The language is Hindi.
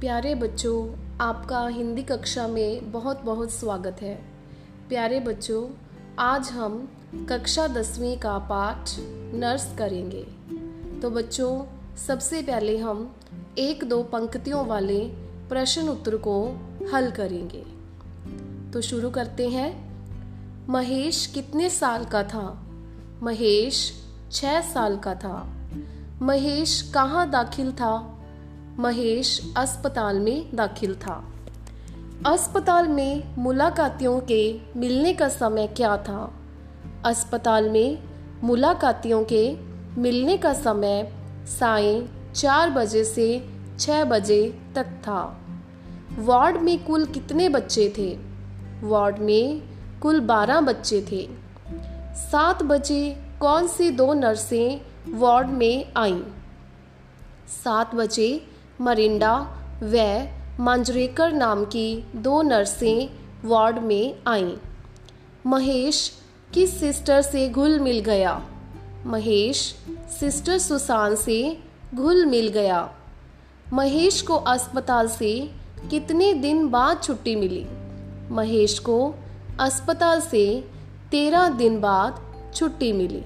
प्यारे बच्चों, आपका हिंदी कक्षा में बहुत बहुत स्वागत है। प्यारे बच्चों, आज हम कक्षा दसवीं का पाठ नर्स करेंगे। तो बच्चों, सबसे पहले हम एक दो पंक्तियों वाले प्रश्न उत्तर को हल करेंगे। तो शुरू करते हैं। महेश कितने साल का था? महेश छह साल का था। महेश कहाँ दाखिल था? महेश अस्पताल में दाखिल था। अस्पताल में मुलाकातियों के मिलने का समय क्या था? अस्पताल में मुलाकातियों के मिलने का समय साय चार बजे से छः बजे तक था। वार्ड में कुल कितने बच्चे थे? वार्ड में कुल बारह बच्चे थे। सात बजे कौन सी दो नर्सें वार्ड में आईं? सात बजे मरिंडा व मांजरेकर नाम की दो नर्सें वार्ड में आईं। महेश किस सिस्टर से घुल मिल गया। महेश सिस्टर सुसान से घुल मिल गया। महेश को अस्पताल से कितने दिन बाद छुट्टी मिली? महेश को अस्पताल से तेरह दिन बाद छुट्टी मिली।